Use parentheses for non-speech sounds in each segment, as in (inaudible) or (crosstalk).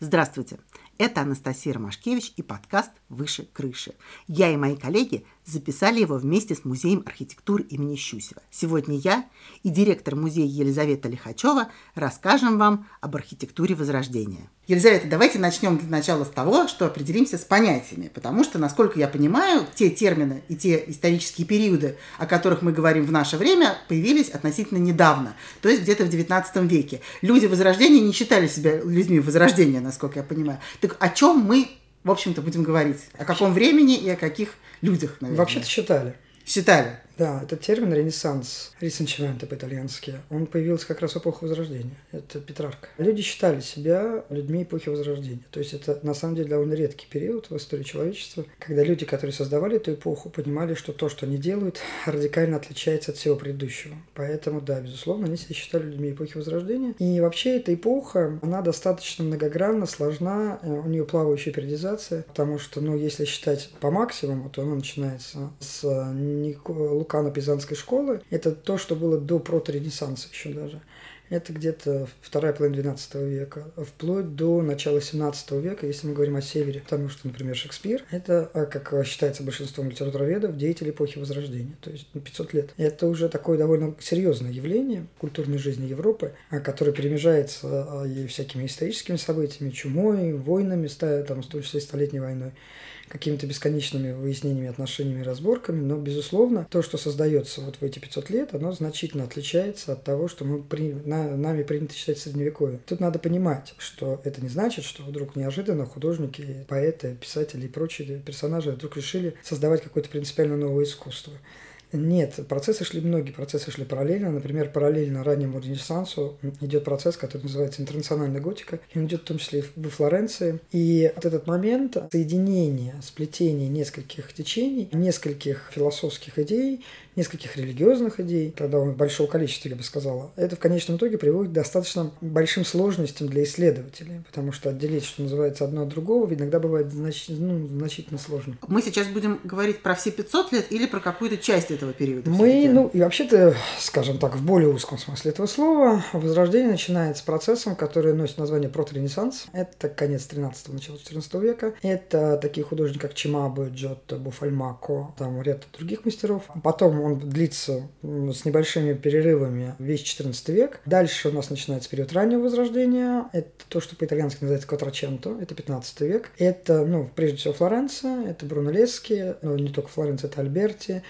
Здравствуйте! Это Анастасия Ромашкевич и подкаст «Выше крыши». Я и мои коллеги записали его вместе с Музеем архитектуры имени Щусева. Сегодня я и директор музея Елизавета Лихачева расскажем вам об архитектуре Возрождения. Елизавета, давайте начнем для начала с того, что определимся с понятиями, потому что, насколько я понимаю, те термины и те исторические периоды, о которых мы говорим в наше время, появились относительно недавно, то есть где-то в XIX веке. Люди Возрождения не считали себя людьми Возрождения, насколько я понимаю. Так о чем мы, в общем-то, будем говорить? О каком времени и о каких людях, наверное? Вообще-то считали. Считали. Да, этот термин «ренессанс», «рисенчименто» по-итальянски, он появился как раз в эпоху Возрождения. Это Петрарка. Люди считали себя людьми эпохи Возрождения. То есть это, на самом деле, довольно редкий период в истории человечества, когда люди, которые создавали эту эпоху, понимали, что то, что они делают, радикально отличается от всего предыдущего. Поэтому, да, безусловно, они себя считали людьми эпохи Возрождения. И вообще эта эпоха, она достаточно многогранна, сложна, э, у нее плавающая периодизация, потому что, ну, если считать по максимуму, то она начинается с Нико вулкана Пизанской школы. Это то, что было до проторенессанса еще даже. Это где-то вторая половина 12 века, вплоть до начала 17 века, если мы говорим о севере. Потому что, например, Шекспир – это, а, как считается большинством литературоведов, деятель эпохи Возрождения, то есть 500 лет. Это уже такое довольно серьезное явление культурной жизни Европы, а, которое перемежается а, и всякими историческими событиями, чумой, войнами, там, в том числе Столетней войной какими-то бесконечными выяснениями, отношениями, разборками, но, безусловно, то, что создается вот в эти 500 лет, оно значительно отличается от того, что мы при, на, нами принято считать средневековье. Тут надо понимать, что это не значит, что вдруг неожиданно художники, поэты, писатели и прочие персонажи вдруг решили создавать какое-то принципиально новое искусство. Нет, процессы шли многие, процессы шли параллельно. Например, параллельно раннему Ренессансу идет процесс, который называется интернациональная готика. И он идет в том числе и во Флоренции. И вот этот момент соединения, сплетения нескольких течений, нескольких философских идей, нескольких религиозных идей, тогда большого количества, я бы сказала, это в конечном итоге приводит к достаточно большим сложностям для исследователей, потому что отделить, что называется, одно от другого, иногда бывает знач... ну, значительно сложно. Мы сейчас будем говорить про все 500 лет или про какую-то часть этого периода? Мы, ну, и вообще-то, скажем так, в более узком смысле этого слова, возрождение начинается процессом, который носит название проторенессанс. Это конец 13-го, начало 14 века. Это такие художники, как Чимабо, Джотто, Буфальмако, там ряд других мастеров. Потом он длится с небольшими перерывами весь 14 век. Дальше у нас начинается период раннего возрождения. Это то, что по-итальянски называется Кватраченто. Это 15 век. Это, ну, прежде всего, Флоренция, это Брунеллески, но не только Флоренция, это Альберти,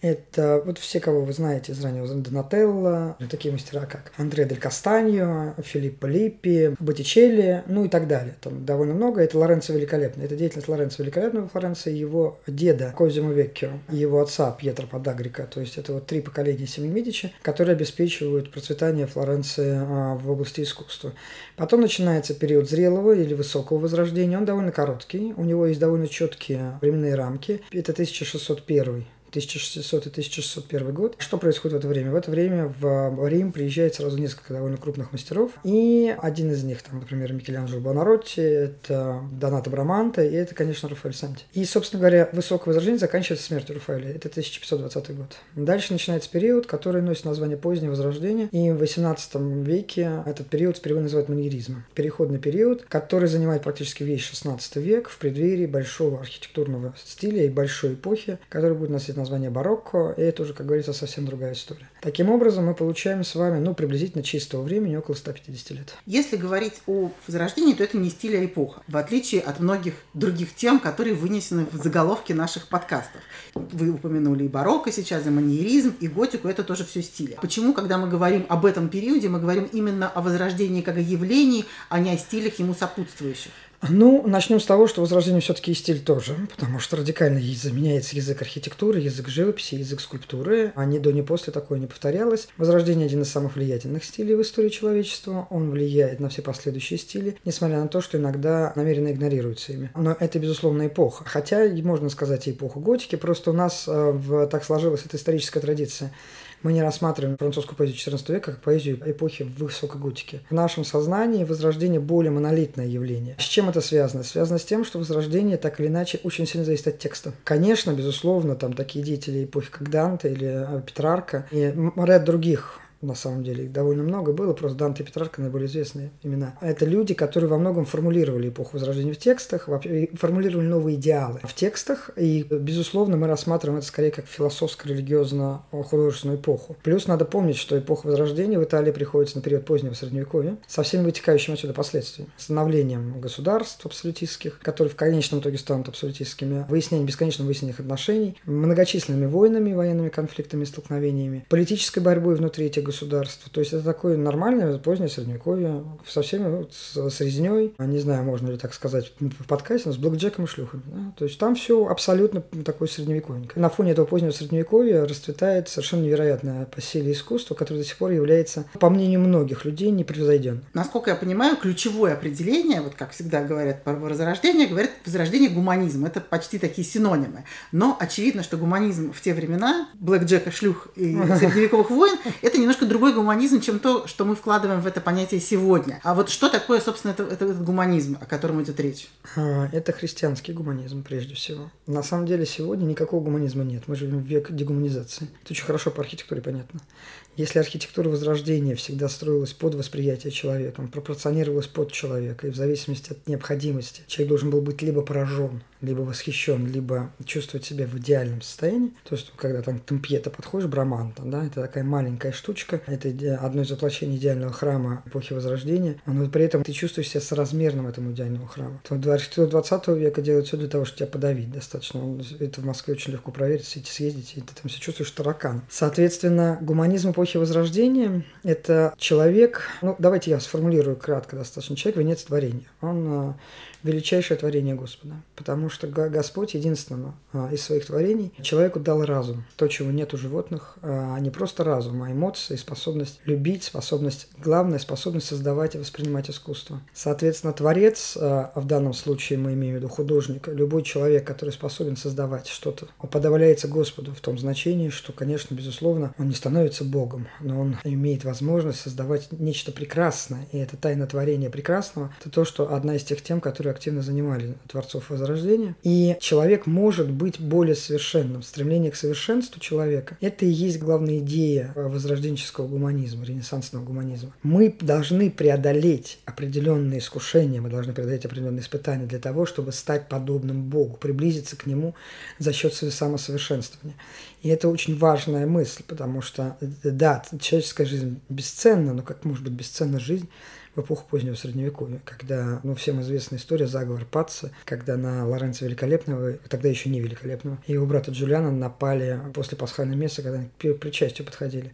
это вот все, кого вы знаете из раннего Донателло, такие мастера, как Андре Дель Кастаньо, Филиппо Липпи, Боттичелли, ну и так далее. Там довольно много. Это Лоренцо Великолепный. Это деятельность Лоренцо Великолепного Флоренции, его деда Козимо Веккио, его отца Пьетро Подагрика. То есть это вот три поколения семьи Медичи, которые обеспечивают процветание Флоренции а, в области искусства. Потом начинается период зрелого или высокого возрождения. Он довольно короткий. У него есть довольно четкие временные рамки. Это 1601 1600 и 1601 год. Что происходит в это время? В это время в Рим приезжает сразу несколько довольно крупных мастеров, и один из них, там, например, Микеланджело Бонаротти, это Донато Браманте, и это, конечно, Рафаэль Санти. И, собственно говоря, высокое возрождение заканчивается смертью Рафаэля. Это 1520 год. Дальше начинается период, который носит название позднее возрождение, и в 18 веке этот период впервые называют маньеризмом. Переходный период, который занимает практически весь 16 век в преддверии большого архитектурного стиля и большой эпохи, который будет носить название барокко, и это уже, как говорится, совсем другая история. Таким образом, мы получаем с вами, ну, приблизительно чистого времени около 150 лет. Если говорить о Возрождении, то это не стиль, а эпоха, в отличие от многих других тем, которые вынесены в заголовке наших подкастов. Вы упомянули и барокко сейчас, и маньеризм, и готику, это тоже все стили. Почему, когда мы говорим об этом периоде, мы говорим именно о Возрождении как о явлении, а не о стилях ему сопутствующих? Ну, начнем с того, что возрождение все-таки и стиль тоже, потому что радикально заменяется язык архитектуры, язык живописи, язык скульптуры, а ни до, ни после такое не повторялось. Возрождение один из самых влиятельных стилей в истории человечества, он влияет на все последующие стили, несмотря на то, что иногда намеренно игнорируется ими. Но это, безусловно, эпоха. Хотя, можно сказать, и эпоха готики, просто у нас э, в, так сложилась эта историческая традиция мы не рассматриваем французскую поэзию XIV века как поэзию эпохи высокой готики. В нашем сознании возрождение более монолитное явление. С чем это связано? Связано с тем, что возрождение так или иначе очень сильно зависит от текста. Конечно, безусловно, там такие деятели эпохи, как Данте или э, Петрарка и ряд других на самом деле, их довольно много было, просто Данте и Петрарка наиболее известные имена. Это люди, которые во многом формулировали эпоху Возрождения в текстах, формулировали новые идеалы в текстах, и, безусловно, мы рассматриваем это скорее как философско-религиозно-художественную эпоху. Плюс надо помнить, что эпоха Возрождения в Италии приходится на период позднего Средневековья, со всеми вытекающими отсюда последствиями. Становлением государств абсолютистских, которые в конечном итоге станут абсолютистскими, выяснением, бесконечным выяснением отношений, многочисленными войнами, военными конфликтами, столкновениями, политической борьбой внутри этих государств. То есть это такое нормальное позднее Средневековье со всеми, вот, с, с резней, не знаю, можно ли так сказать в подкасте, но с блэкджеком и шлюхами. Да? То есть там все абсолютно такое средневековенькое. На фоне этого позднего Средневековья расцветает совершенно невероятное по силе искусство, которое до сих пор является, по мнению многих людей, непревзойденным. Насколько я понимаю, ключевое определение, вот как всегда говорят про возрождение, говорят возрождение гуманизм. Это почти такие синонимы. Но очевидно, что гуманизм в те времена, Блэк Джека, шлюх и (laughs) средневековых войн, это немножко другой гуманизм, чем то, что мы вкладываем в это понятие сегодня. А вот что такое, собственно, это, это, этот гуманизм, о котором идет речь? А, это христианский гуманизм, прежде всего. На самом деле сегодня никакого гуманизма нет. Мы живем в век дегуманизации. Это очень хорошо по архитектуре понятно. Если архитектура Возрождения всегда строилась под восприятие человека, пропорционировалась под человека, и в зависимости от необходимости человек должен был быть либо поражен, либо восхищен, либо чувствовать себя в идеальном состоянии. То есть, когда там к Темпьета подходишь, Браманта, да, это такая маленькая штучка, это одно из воплощений идеального храма эпохи Возрождения, но при этом ты чувствуешь себя соразмерным этому идеальному храму. То архитектура 20 века делает все для того, чтобы тебя подавить достаточно. Это в Москве очень легко проверить, съездить, и ты там себя чувствуешь таракан. Соответственно, гуманизм эпохи Возрождения – это человек, ну, давайте я сформулирую кратко достаточно, человек – венец творения. Он а, величайшее творение Господа, потому что Господь единственного а, из своих творений человеку дал разум, то, чего нет у животных, а не просто разум, а эмоции, способность любить, способность, главная способность создавать и воспринимать искусство. Соответственно, творец, а в данном случае мы имеем в виду художник, любой человек, который способен создавать что-то, подавляется Господу в том значении, что, конечно, безусловно, он не становится Богом, но он имеет возможность создавать нечто прекрасное, и это тайна творения прекрасного, это то, что одна из тех тем, которые активно занимали творцов Возрождения. И человек может быть более совершенным. Стремление к совершенству человека – это и есть главная идея возрожденческого гуманизма, ренессансного гуманизма. Мы должны преодолеть определенные искушения, мы должны преодолеть определенные испытания для того, чтобы стать подобным Богу, приблизиться к Нему за счет самосовершенствования. И это очень важная мысль, потому что, да, человеческая жизнь бесценна, но как может быть бесценна жизнь в эпоху позднего Средневековья, когда, ну, всем известна история заговор Паца, когда на Лоренца Великолепного, тогда еще не Великолепного, и его брата Джулиана напали после пасхального месяца, когда они к причастию подходили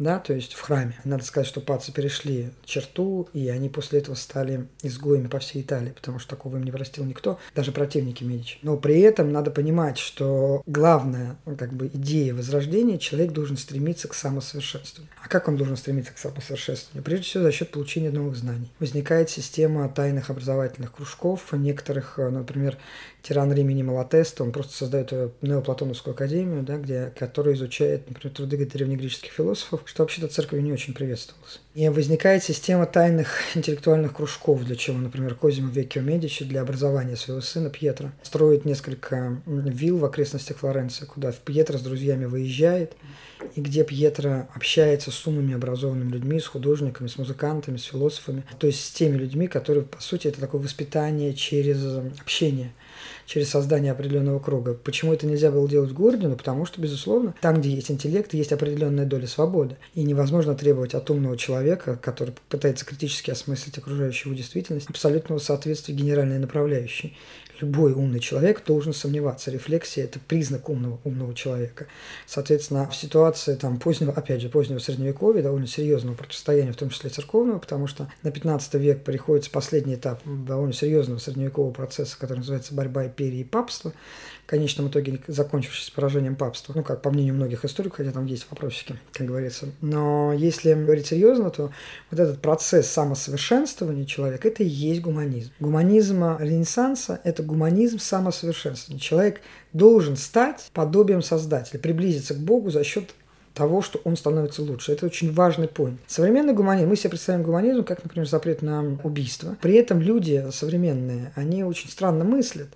да, то есть в храме. Надо сказать, что пацы перешли черту, и они после этого стали изгоями по всей Италии, потому что такого им не простил никто, даже противники Медичи. Но при этом надо понимать, что главная как бы идея возрождения, человек должен стремиться к самосовершенствованию. А как он должен стремиться к самосовершенствованию? Прежде всего за счет получения новых знаний. Возникает система тайных образовательных кружков, некоторых, например, тиран Римини Малатеста, он просто создает неоплатоновскую академию, да, где, которая изучает, например, труды древнегреческих философов, что вообще-то церковью не очень приветствовалось. И возникает система тайных (laughs) интеллектуальных кружков, для чего, например, Козимо Веккио Медичи для образования своего сына Пьетро строит несколько вилл в окрестностях Флоренции, куда Пьетро с друзьями выезжает, и где Пьетро общается с умными образованными людьми, с художниками, с музыкантами, с философами, то есть с теми людьми, которые, по сути, это такое воспитание через общение через создание определенного круга. Почему это нельзя было делать в городе? Ну, потому что, безусловно, там, где есть интеллект, есть определенная доля свободы. И невозможно требовать от умного человека, который пытается критически осмыслить окружающую действительность, абсолютного соответствия генеральной направляющей любой умный человек должен сомневаться. Рефлексия – это признак умного, умного человека. Соответственно, в ситуации там, позднего, опять же, позднего Средневековья, довольно серьезного противостояния, в том числе церковного, потому что на 15 век приходится последний этап довольно серьезного средневекового процесса, который называется борьба империи и папства, конечном итоге закончившись поражением папства. Ну, как по мнению многих историков, хотя там есть вопросики, как говорится. Но если говорить серьезно, то вот этот процесс самосовершенствования человека – это и есть гуманизм. Гуманизм Ренессанса – это гуманизм самосовершенствования. Человек должен стать подобием Создателя, приблизиться к Богу за счет того, что он становится лучше. Это очень важный поинт. Современный гуманизм, мы себе представляем гуманизм как, например, запрет на убийство. При этом люди современные, они очень странно мыслят.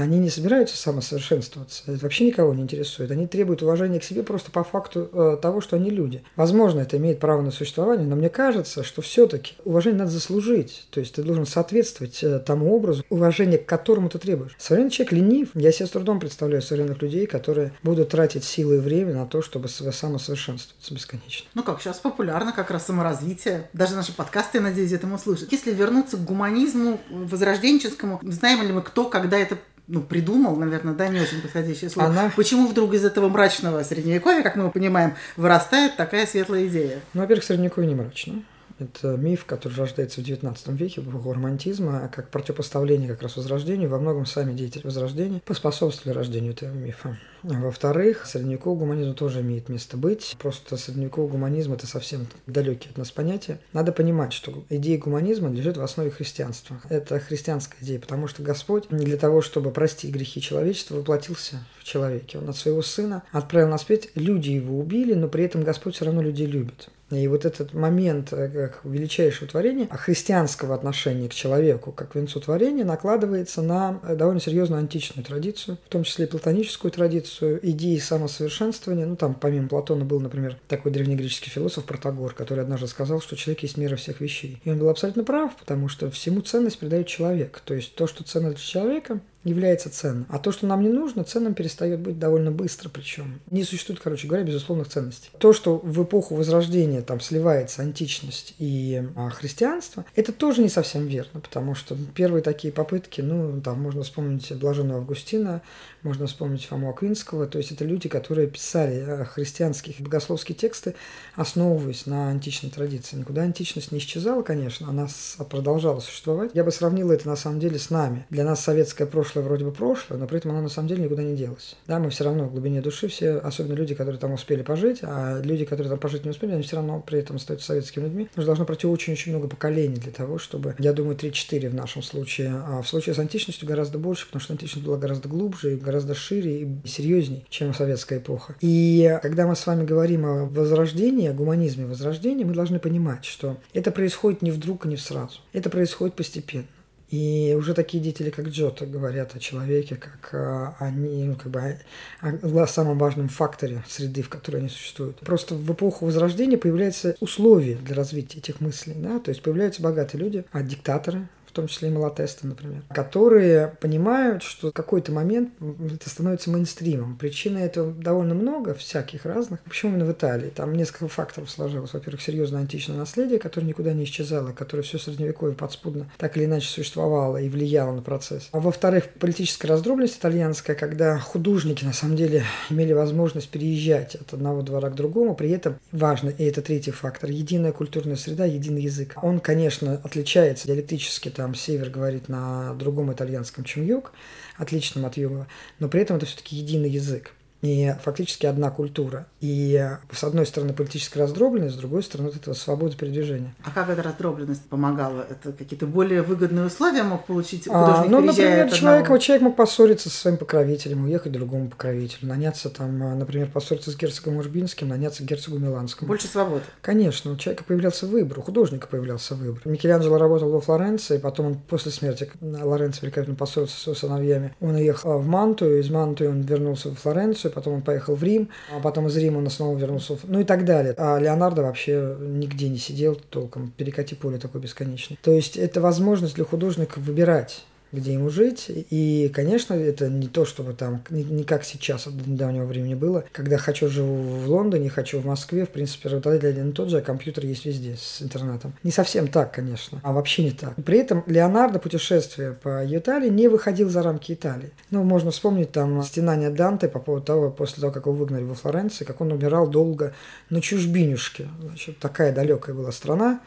Они не собираются самосовершенствоваться. Это вообще никого не интересует. Они требуют уважения к себе просто по факту э, того, что они люди. Возможно, это имеет право на существование, но мне кажется, что все-таки уважение надо заслужить. То есть ты должен соответствовать э, тому образу, уважение к которому ты требуешь. Современный человек ленив. Я себе с трудом представляю современных людей, которые будут тратить силы и время на то, чтобы самосовершенствоваться бесконечно. Ну как, сейчас популярно как раз саморазвитие. Даже наши подкасты, я надеюсь, этому слышат. Если вернуться к гуманизму, возрожденческому, знаем ли мы, кто, когда это ну, придумал, наверное, да, не очень подходящее слово. Она... Почему вдруг из этого мрачного средневековья, как мы понимаем, вырастает такая светлая идея? Ну, во-первых, средневековье не мрачно. Это миф, который рождается в XIX веке, эпоху романтизма, как противопоставление как раз возрождению. Во многом сами деятели возрождения поспособствовали рождению этого мифа. Во-вторых, средневековый гуманизм тоже имеет место быть. Просто средневековый гуманизм – это совсем далекие от нас понятия. Надо понимать, что идея гуманизма лежит в основе христианства. Это христианская идея, потому что Господь для того, чтобы простить грехи человечества, воплотился в человеке. Он от своего сына отправил на свет, люди его убили, но при этом Господь все равно людей любит. И вот этот момент э, как величайшего творения, а христианского отношения к человеку, как венцу творения, накладывается на э, довольно серьезную античную традицию, в том числе и платоническую традицию, идеи самосовершенствования. Ну, там, помимо Платона, был, например, такой древнегреческий философ Протагор, который однажды сказал, что человек есть мера всех вещей. И он был абсолютно прав, потому что всему ценность придает человек. То есть то, что ценно для человека, является ценным. А то, что нам не нужно, ценным перестает быть довольно быстро причем. Не существует, короче говоря, безусловных ценностей. То, что в эпоху Возрождения там сливается античность и а, христианство, это тоже не совсем верно, потому что первые такие попытки, ну, там можно вспомнить Блаженного Августина, можно вспомнить Фому Аквинского, то есть это люди, которые писали э, христианские богословские тексты, основываясь на античной традиции. Никуда античность не исчезала, конечно, она продолжала существовать. Я бы сравнил это на самом деле с нами. Для нас советское прошлое вроде бы прошлое, но при этом оно на самом деле никуда не делось. Да, мы все равно в глубине души все, особенно люди, которые там успели пожить, а люди, которые там пожить не успели, они все равно при этом остаются советскими людьми. Потому что должно пройти очень-очень много поколений для того, чтобы, я думаю, 3-4 в нашем случае. А в случае с античностью гораздо больше, потому что античность была гораздо глубже и гораздо шире и серьезнее, чем советская эпоха. И когда мы с вами говорим о возрождении, о гуманизме возрождения, мы должны понимать, что это происходит не вдруг и не сразу. Это происходит постепенно. И уже такие деятели, как Джота, говорят о человеке, как а, они, ну, как бы, о, о самом важном факторе среды, в которой они существуют. Просто в эпоху Возрождения появляются условия для развития этих мыслей. Да? То есть появляются богатые люди, а диктаторы, том числе и малотесты, например, которые понимают, что в какой-то момент это становится мейнстримом. Причины этого довольно много, всяких разных. Почему именно в Италии? Там несколько факторов сложилось. Во-первых, серьезное античное наследие, которое никуда не исчезало, которое все средневековье подспудно так или иначе существовало и влияло на процесс. А во-вторых, политическая раздробленность итальянская, когда художники на самом деле имели возможность переезжать от одного двора к другому, при этом важно, и это третий фактор, единая культурная среда, единый язык. Он, конечно, отличается диалектически там там север говорит на другом итальянском, чем юг, отличном от юга, но при этом это все-таки единый язык и фактически одна культура. И с одной стороны политическая раздробленность, с другой стороны вот эта свобода передвижения. А как эта раздробленность помогала? Это какие-то более выгодные условия мог получить художник, а, Ну, например, человек, вот человек мог поссориться со своим покровителем, уехать к другому покровителю, наняться там, а, например, поссориться с герцогом Урбинским, наняться к герцогу Миланскому. Больше свободы. Конечно, у человека появлялся выбор, у художника появлялся выбор. Микеланджело работал во Флоренции, потом он после смерти Лоренцо великолепно поссорился со сыновьями. Он уехал в Мантую, из Мантуи он вернулся в Флоренцию, потом он поехал в Рим, а потом из Рима он снова вернулся, ну и так далее. А Леонардо вообще нигде не сидел толком, перекати поле такой бесконечный. То есть это возможность для художника выбирать где ему жить. И, конечно, это не то, чтобы там, не, не как сейчас от недавнего времени было, когда хочу живу в Лондоне, хочу в Москве, в принципе, работодатель один и тот же, а компьютер есть везде с интернетом. Не совсем так, конечно, а вообще не так. При этом Леонардо путешествие по Италии не выходил за рамки Италии. Ну, можно вспомнить там стенание Данте по поводу того, после того, как его выгнали во Флоренции, как он умирал долго на чужбинюшке. Значит, такая далекая была страна,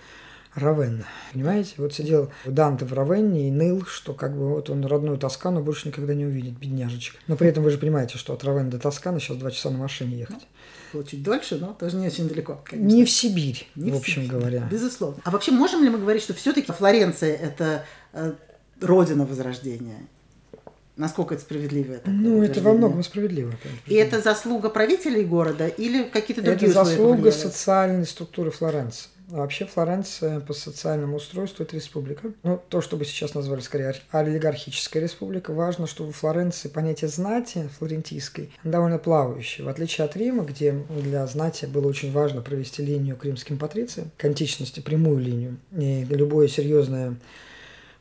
Равенна. Понимаете? Вот сидел Данте в Равенне и ныл, что как бы вот он родную Тоскану больше никогда не увидит, бедняжечка. Но при этом вы же понимаете, что от Равенны до Тосканы сейчас два часа на машине ехать. Было чуть дольше, но тоже не очень далеко. Конечно. Не в Сибирь, не в, в общем Сибирь, говоря. Безусловно. А вообще можем ли мы говорить, что все-таки Флоренция – это э, родина Возрождения? Насколько это справедливо? Это ну, это во многом справедливо. И это заслуга правителей города или какие-то другие Это заслуга социальной структуры Флоренции. Вообще Флоренция по социальному устройству – это республика. Ну, то, что бы сейчас назвали скорее олигархическая республика. Важно, что во Флоренции понятие знати флорентийской довольно плавающее. В отличие от Рима, где для знати было очень важно провести линию к римским патрициям, к античности, прямую линию. И любое серьезное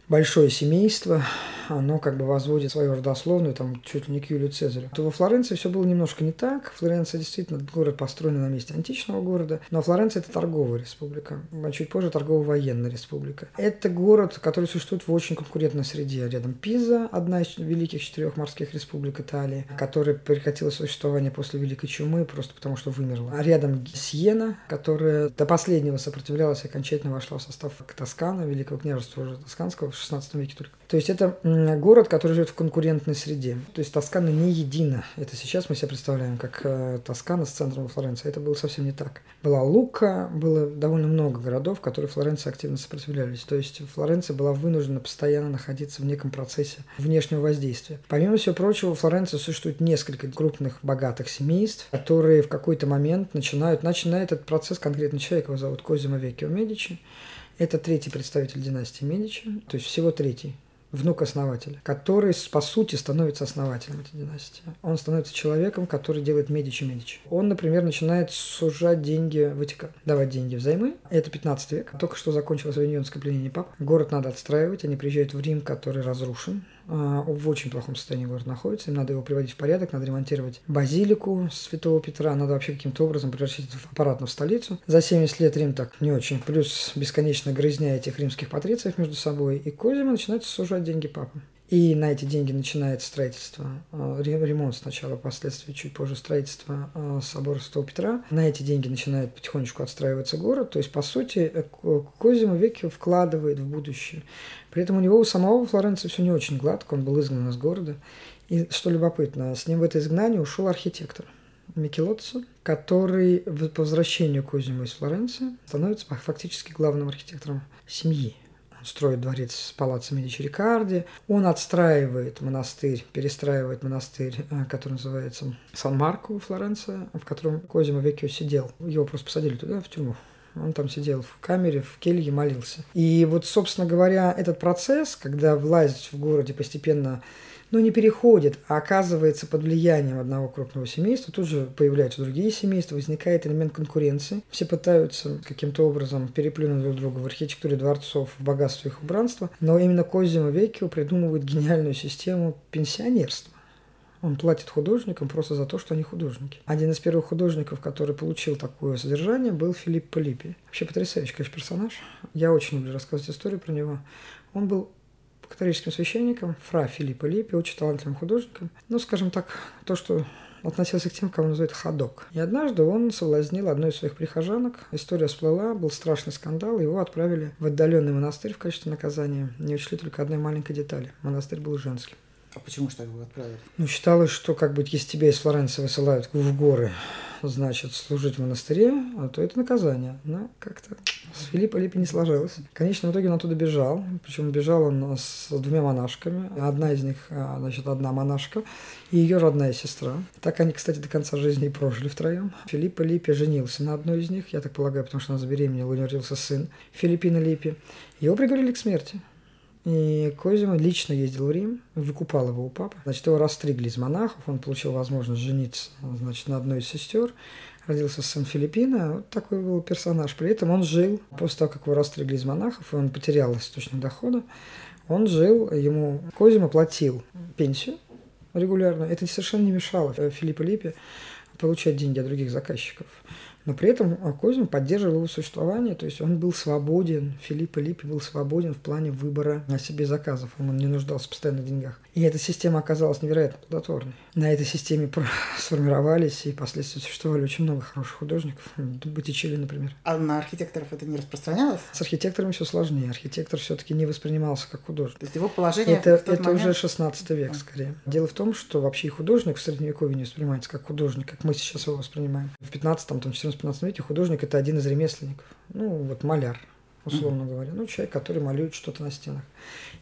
большое семейство, оно как бы возводит свою родословную там чуть ли не к Юлию Цезарю. То во Флоренции все было немножко не так. Флоренция действительно город построен на месте античного города, но Флоренция это торговая республика, а чуть позже торгово-военная республика. Это город, который существует в очень конкурентной среде. Рядом Пиза, одна из великих четырех морских республик Италии, которая прекратила существование после Великой Чумы просто потому, что вымерла. А рядом Сиена, которая до последнего сопротивлялась и окончательно вошла в состав Тоскана, Великого княжества уже Тосканского, в 16 веке только. То есть это город, который живет в конкурентной среде. То есть Тоскана не едина. Это сейчас мы себе представляем, как э, Тоскана с центром Флоренции. Это было совсем не так. Была Лука, было довольно много городов, которые Флоренции активно сопротивлялись. То есть Флоренция была вынуждена постоянно находиться в неком процессе внешнего воздействия. Помимо всего прочего, в Флоренции существует несколько крупных богатых семейств, которые в какой-то момент начинают, начинает этот процесс конкретно человек, его зовут Козимо Веккио Медичи. Это третий представитель династии Медичи, то есть всего третий внук основателя, который, по сути, становится основателем этой династии. Он становится человеком, который делает Медичи Медичи. Он, например, начинает сужать деньги в Ватикан, давать деньги взаймы. Это 15 век. Только что закончилось авиньонское пленение пап. Город надо отстраивать. Они приезжают в Рим, который разрушен. А, в очень плохом состоянии город находится, им надо его приводить в порядок, надо ремонтировать базилику Святого Петра, надо вообще каким-то образом превратить в аппаратно в столицу. За 70 лет Рим так не очень. Плюс бесконечно грызня этих римских патрициев между собой. И Козима начинает сужать деньги папы. И на эти деньги начинается строительство, а, ремонт сначала, впоследствии чуть позже строительство а, собора Святого Петра. На эти деньги начинает потихонечку отстраиваться город. То есть, по сути, Козима веки вкладывает в будущее. При этом у него у самого Флоренции все не очень гладко, он был изгнан из города. И что любопытно, с ним в это изгнание ушел архитектор Микелоццо, который по возвращению Козимо из Флоренции становится фактически главным архитектором семьи. Строит дворец с палаццо Медичи Рикарди, он отстраивает монастырь, перестраивает монастырь, э, который называется Сан-Марко во Флоренции, в котором Козимо Векио сидел. Его просто посадили туда, в тюрьму. Он там сидел в камере, в келье, молился. И вот, собственно говоря, этот процесс, когда власть в городе постепенно ну, не переходит, а оказывается под влиянием одного крупного семейства, тут же появляются другие семейства, возникает элемент конкуренции. Все пытаются каким-то образом переплюнуть друг друга в архитектуре дворцов, в богатстве их убранства, но именно Козимо Векио придумывает гениальную систему пенсионерства. Он платит художникам просто за то, что они художники. Один из первых художников, который получил такое содержание, был Филипп Полипи. Вообще потрясающий, конечно, персонаж. Я очень люблю рассказывать историю про него. Он был католическим священником, фра Филиппа Липи, очень талантливым художником. Ну, скажем так, то, что относился к тем, кого называют ходок. И однажды он соблазнил одну из своих прихожанок. История всплыла, был страшный скандал, его отправили в отдаленный монастырь в качестве наказания. Не учли только одной маленькой детали. Монастырь был женским. А почему же так его отправили? Ну, считалось, что как бы если тебя из Флоренции высылают в горы, значит, служить в монастыре, а то это наказание. Но как-то с Филиппа Липи не сложилось. В конечном итоге он оттуда бежал. Причем бежал он с двумя монашками. Одна из них, а, значит, одна монашка и ее родная сестра. Так они, кстати, до конца жизни и прожили втроем. Филиппа Липи женился на одной из них, я так полагаю, потому что она забеременела, у нее родился сын Филиппина Липи. Его приговорили к смерти. И Козима лично ездил в Рим, выкупал его у папы. Значит, его растригли из монахов, он получил возможность жениться значит, на одной из сестер. Родился сын Филиппина, вот такой был персонаж. При этом он жил, после того, как его растригли из монахов, и он потерял источник дохода, он жил, ему Козима платил пенсию регулярно. Это совершенно не мешало Филиппу Липе получать деньги от других заказчиков. Но при этом Козин поддерживал его существование, то есть он был свободен, Филипп Липпи был свободен в плане выбора на себе заказов, он не нуждался постоянно в деньгах. И эта система оказалась невероятно плодотворной. На этой системе (laughs) сформировались и впоследствии существовали очень много хороших художников, Боттичелли, например. А на архитекторов это не распространялось? С архитекторами все сложнее. Архитектор все-таки не воспринимался как художник. То есть его положение Это, это момент... уже 16 век, скорее. Дело в том, что вообще художник в Средневековье не воспринимается как художник, как мы сейчас его воспринимаем. В 15 там, 14 15 веке художник – это один из ремесленников. Ну, вот маляр. условно mm-hmm. говоря. Ну, человек, который малюет что-то на стенах.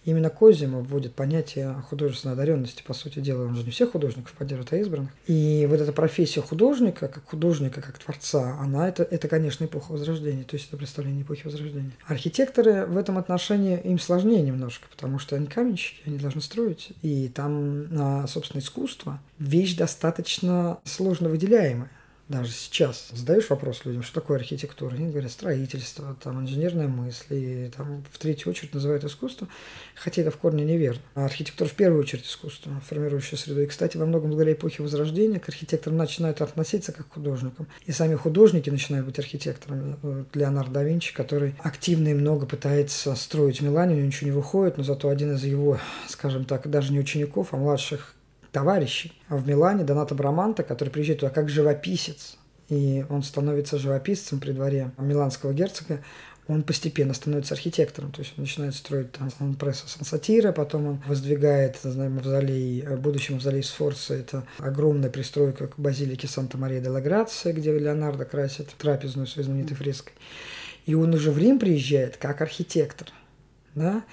Именно Козима вводит понятие художественной одаренности, по сути дела. Он же не всех художников поддерживает, а избранных. И вот эта профессия художника, как художника, как творца, она это, это, конечно, эпоха Возрождения. То есть это представление эпохи Возрождения. Архитекторы в этом отношении им сложнее немножко, потому что они каменщики, они должны строить. И там, а, собственно, искусство – вещь достаточно сложно выделяемая даже сейчас задаешь вопрос людям, что такое архитектура, они говорят строительство, там инженерная мысль, и там в третью очередь называют искусство, хотя это в корне неверно. А архитектура в первую очередь искусство, формирующее среду. И, кстати, во многом благодаря эпохе Возрождения к архитекторам начинают относиться как к художникам. И сами художники начинают быть архитекторами. Леонардо да Винчи, который активно и много пытается строить Милане, у него ничего не выходит, но зато один из его, скажем так, даже не учеников, а младших товарищей в Милане, Доната Браманта, который приезжает туда как живописец, и он становится живописцем при дворе миланского герцога, он постепенно становится архитектором, то есть он начинает строить там пресса Сансатира, потом он воздвигает, знаем, мавзолей, будущий мавзолей Сфорца, это огромная пристройка к базилике Санта-Мария де ла Грация, где Леонардо красит трапезную своей знаменитой фреской. И он уже в Рим приезжает как архитектор, да,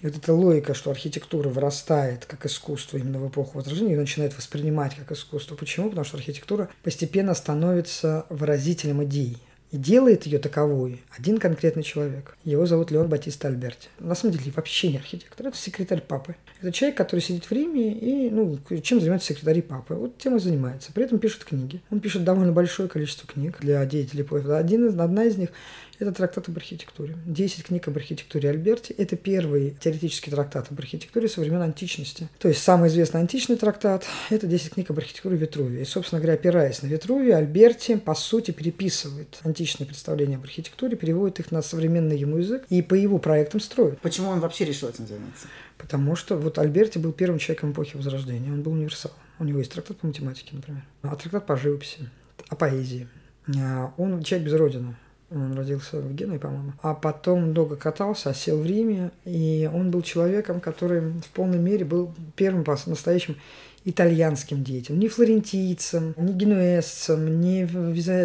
и вот эта логика, что архитектура вырастает как искусство именно в эпоху Возрождения, и начинает воспринимать как искусство. Почему? Потому что архитектура постепенно становится выразителем идей. И делает ее таковой один конкретный человек. Его зовут Леон Батиста Альберти. На самом деле вообще не архитектор, это секретарь папы. Это человек, который сидит в Риме и, ну, чем занимаются секретари папы. Вот тем и занимается. При этом пишет книги. Он пишет довольно большое количество книг для деятелей поэзии. Один одна из них это трактат об архитектуре. Десять книг об архитектуре Альберти. Это первый теоретический трактат об архитектуре со времен античности. То есть самый известный античный трактат – это десять книг об архитектуре Витрувия. И, собственно говоря, опираясь на Витрувия, Альберти, по сути, переписывает античные представления об архитектуре, переводит их на современный ему язык и по его проектам строит. Почему он вообще решил этим заняться? Потому что вот Альберти был первым человеком эпохи Возрождения. Он был универсал. У него есть трактат по математике, например. А трактат по живописи, о поэзии. А он человек без родины. Он родился в Генуе, по-моему. А потом долго катался, сел в Риме. И он был человеком, который в полной мере был первым настоящим итальянским деятелем. Не флорентийцем, не генуэзцем, не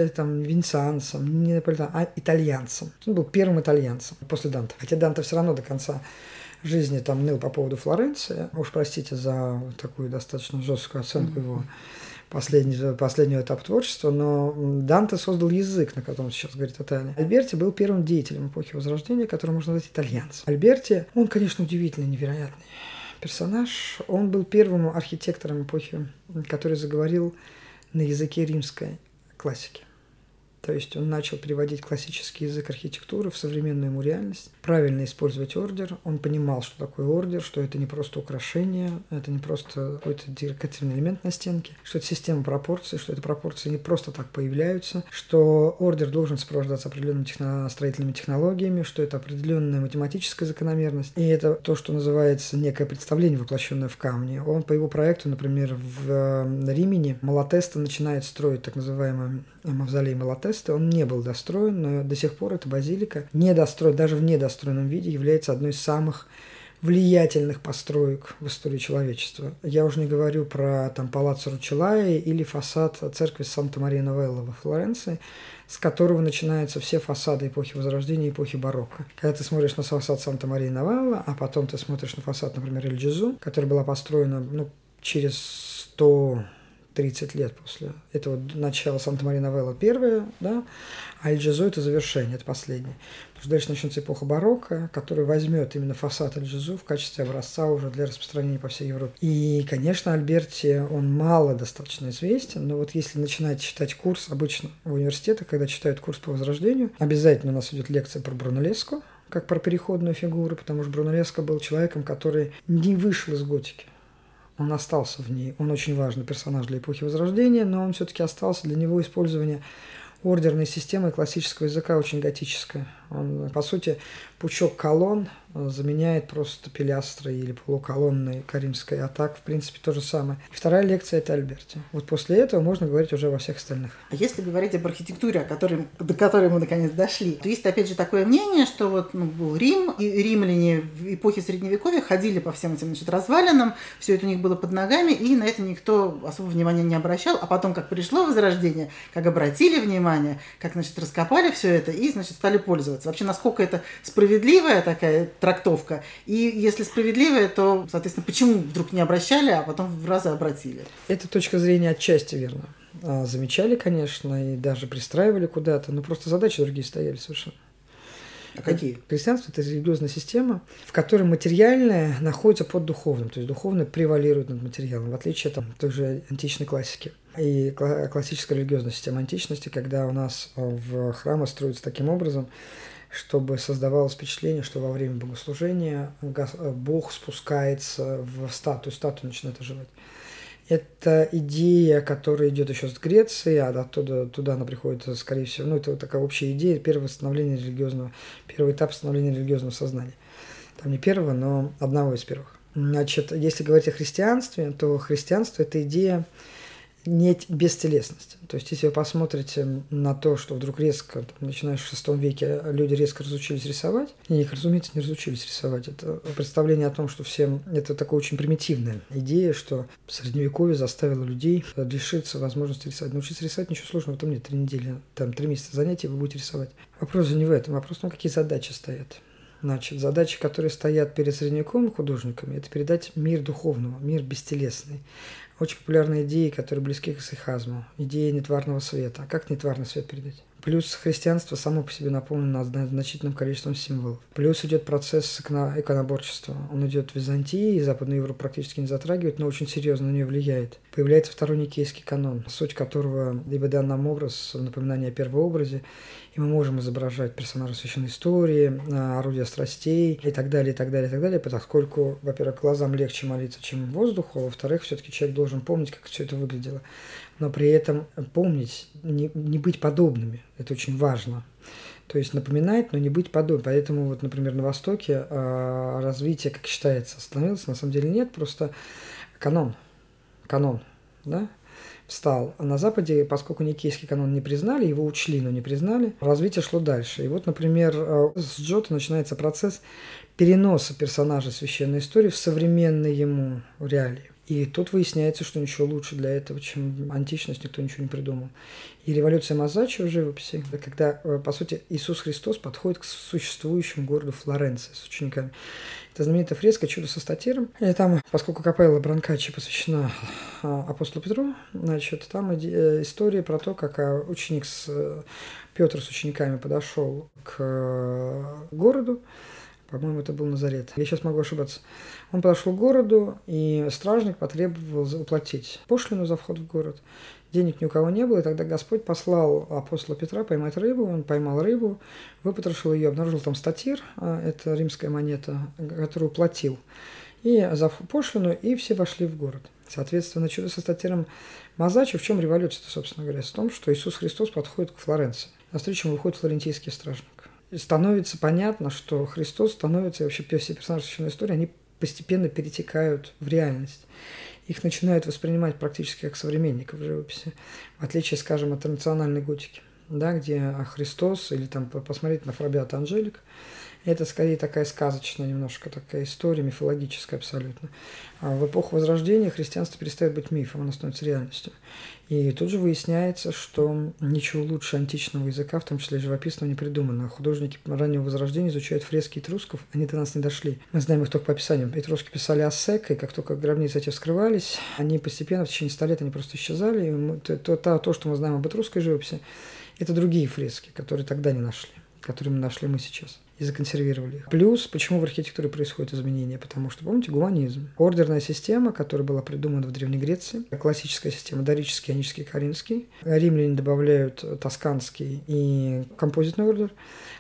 там, венецианцем, не наполитанцем, а итальянцем. Он был первым итальянцем после Данта. Хотя Данте все равно до конца жизни там ныл по поводу Флоренции. Уж простите за такую достаточно жесткую оценку его последний, последний этап творчества, но Данте создал язык, на котором сейчас говорит Италия. Альберти был первым деятелем эпохи Возрождения, который можно назвать итальянцем. Альберти, он, конечно, удивительный, невероятный персонаж. Он был первым архитектором эпохи, который заговорил на языке римской классики. То есть он начал переводить классический язык архитектуры в современную ему реальность, правильно использовать ордер. Он понимал, что такое ордер, что это не просто украшение, это не просто какой-то декоративный элемент на стенке, что это система пропорций, что эти пропорции не просто так появляются, что ордер должен сопровождаться определенными техно- строительными технологиями, что это определенная математическая закономерность, и это то, что называется некое представление, воплощенное в камне. Он по его проекту, например, в э, Римени Малатеста начинает строить так называемый мавзолей Малатеста, он не был достроен, но до сих пор эта базилика, недостроен, даже в недостроенном виде, является одной из самых влиятельных построек в истории человечества. Я уже не говорю про там Палаццо Ручелай или фасад церкви Санта-Мария-Новелла во Флоренции, с которого начинаются все фасады эпохи Возрождения эпохи барокко. Когда ты смотришь на фасад Санта-Мария-Новелла, а потом ты смотришь на фасад, например, Эль-Джизу, которая была построена ну, через 100 30 лет после этого начала Санта-Мария Новелла первое, да, а Эль-Джизо это завершение, это последнее. Потому что дальше начнется эпоха барокко, которая возьмет именно фасад Эль-Джизо в качестве образца уже для распространения по всей Европе. И, конечно, Альберти, он мало достаточно известен, но вот если начинать читать курс обычно в университетах, когда читают курс по возрождению, обязательно у нас идет лекция про Брунеллеску, как про переходную фигуру, потому что Брунеллеско был человеком, который не вышел из готики он остался в ней. Он очень важный персонаж для эпохи Возрождения, но он все-таки остался для него использование ордерной системы классического языка очень готическая. Он, по сути, пучок колонн э, заменяет просто пилястры или полуколонны каримской, а так, в принципе, то же самое. И вторая лекция – это Альберти. Вот после этого можно говорить уже во всех остальных. А если говорить об архитектуре, о которой, до которой мы наконец дошли, то есть, опять же, такое мнение, что вот ну, был Рим, и римляне в эпохе Средневековья ходили по всем этим значит, развалинам, все это у них было под ногами, и на это никто особо внимания не обращал. А потом, как пришло Возрождение, как обратили внимание, как, значит, раскопали все это и, значит, стали пользоваться пользоваться? Вообще, насколько это справедливая такая трактовка? И если справедливая, то, соответственно, почему вдруг не обращали, а потом в разы обратили? Эта точка зрения отчасти верна. А, замечали, конечно, и даже пристраивали куда-то, но просто задачи другие стояли совершенно. А какие? Христианство – это религиозная система, в которой материальное находится под духовным, то есть духовное превалирует над материалом, в отличие от той же античной классики. И классическая религиозная система античности, когда у нас в храмы строятся таким образом, чтобы создавалось впечатление, что во время богослужения Бог спускается в статую, статую начинает оживать. Это идея, которая идет еще с Греции, а оттуда туда она приходит, скорее всего, ну, это такая общая идея, первое становление религиозного, первый этап становления религиозного сознания. Там не первого, но одного из первых. Значит, если говорить о христианстве, то христианство – это идея нет бестелесности. То есть, если вы посмотрите на то, что вдруг резко, там, начиная с шестом веке, люди резко разучились рисовать, и их, разумеется, не разучились рисовать. Это представление о том, что всем... Это такая очень примитивная идея, что Средневековье заставило людей лишиться возможности рисовать. Научиться рисовать ничего сложного в этом нет. Три недели, там, три месяца занятий, вы будете рисовать. Вопрос же не в этом. Вопрос в том, какие задачи стоят. Значит, задачи, которые стоят перед средневековыми художниками, это передать мир духовного, мир бестелесный. Очень популярные идеи, которые близки к исихазму. Идея нетварного света. А как нетварный свет передать? Плюс христианство само по себе наполнено значительным количеством символов. Плюс идет процесс иконоборчества. Он идет в Византии, и Западную Европу практически не затрагивает, но очень серьезно на нее влияет. Появляется второй никейский канон, суть которого либо дан нам образ, напоминание о первообразе, и мы можем изображать персонажа священной истории, а, орудия страстей и так далее, и так далее, и так далее, поскольку, во-первых, глазам легче молиться, чем воздуху, а во-вторых, все-таки человек должен помнить, как все это выглядело. Но при этом помнить, не, не быть подобными, это очень важно. То есть напоминать, но не быть подобным. Поэтому, вот, например, на Востоке э, развитие, как считается, остановилось. На самом деле нет, просто канон. Канон, да? встал. А на Западе, поскольку никейский канон не признали, его учли, но не признали, развитие шло дальше. И вот, например, э, с Джота начинается процесс переноса персонажа священной истории в современные ему реалии. И тут выясняется, что ничего лучше для этого, чем античность, никто ничего не придумал. И революция Мазачи в живописи, когда, э, по сути, Иисус Христос подходит к существующему городу Флоренции с учениками. Это знаменитая фреска «Чудо со статиром». И там, поскольку капелла Бранкачи посвящена а, апостолу Петру, значит, там э, история про то, как а, ученик с э, Петр с учениками подошел к э, городу, по-моему, это был Назарет. Я сейчас могу ошибаться. Он подошел к городу, и стражник потребовал уплатить пошлину за вход в город. Денег ни у кого не было, и тогда Господь послал апостола Петра поймать рыбу. Он поймал рыбу, выпотрошил ее, обнаружил там статир, а, это римская монета, которую платил, и за пошлину, и все вошли в город. Соответственно, чудо со статиром Мазачи, в чем революция собственно говоря, в том, что Иисус Христос подходит к Флоренции. На встречу ему выходит флорентийский стражник становится понятно, что Христос становится, и вообще все персонажи священной истории, они постепенно перетекают в реальность. Их начинают воспринимать практически как современников в живописи, в отличие, скажем, от национальной готики, да, где Христос, или там посмотреть на Фрабиата Анжелик, это скорее такая сказочная немножко такая история, мифологическая абсолютно. А в эпоху Возрождения христианство перестает быть мифом, оно становится реальностью. И тут же выясняется, что ничего лучше античного языка, в том числе живописного, не придумано. Художники раннего Возрождения изучают фрески этрусков, они до нас не дошли. Мы знаем их только по описаниям. Этруски писали Ассек, и как только гробницы эти вскрывались, они постепенно, в течение ста лет, они просто исчезали. И то, то, то, что мы знаем об этрусской живописи, это другие фрески, которые тогда не нашли, которые мы нашли мы сейчас и законсервировали их. Плюс, почему в архитектуре происходит изменение? Потому что, помните, гуманизм. Ордерная система, которая была придумана в Древней Греции, классическая система, дорический, ионический, коринфский. Римляне добавляют тосканский и композитный ордер.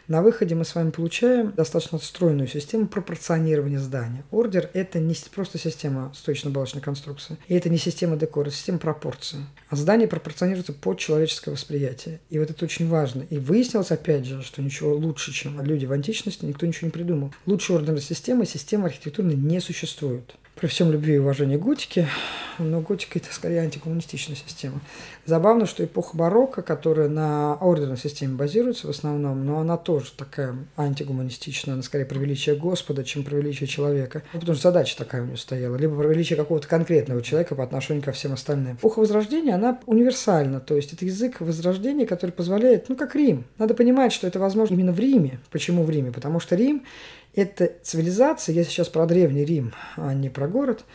На выходе мы с вами получаем достаточно стройную систему пропорционирования здания. Ордер – это не просто система стоечно-балочной конструкции, и это не система декора, это система пропорции. А здание пропорционируется под человеческое восприятие. И вот это очень важно. И выяснилось, опять же, что ничего лучше, чем люди в античности, никто ничего не придумал. Лучше ордерной системы, системы архитектурной не существует. При всем любви и уважении готики, но готика это скорее антикоммунистичная система. Забавно, что эпоха барокко, которая на ордерной системе базируется в основном, но она тоже такая антигуманистичная, она скорее про величие Господа, чем про величие человека. Ну, потому что задача такая у нее стояла. Либо про величие какого-то конкретного человека по отношению ко всем остальным. Эпоха Возрождения, она универсальна, то есть это язык Возрождения, который позволяет, ну, как Рим. Надо понимать, что это возможно именно в Риме. Почему в Риме? Потому что Рим – это цивилизация, я сейчас про Древний Рим, а не про город –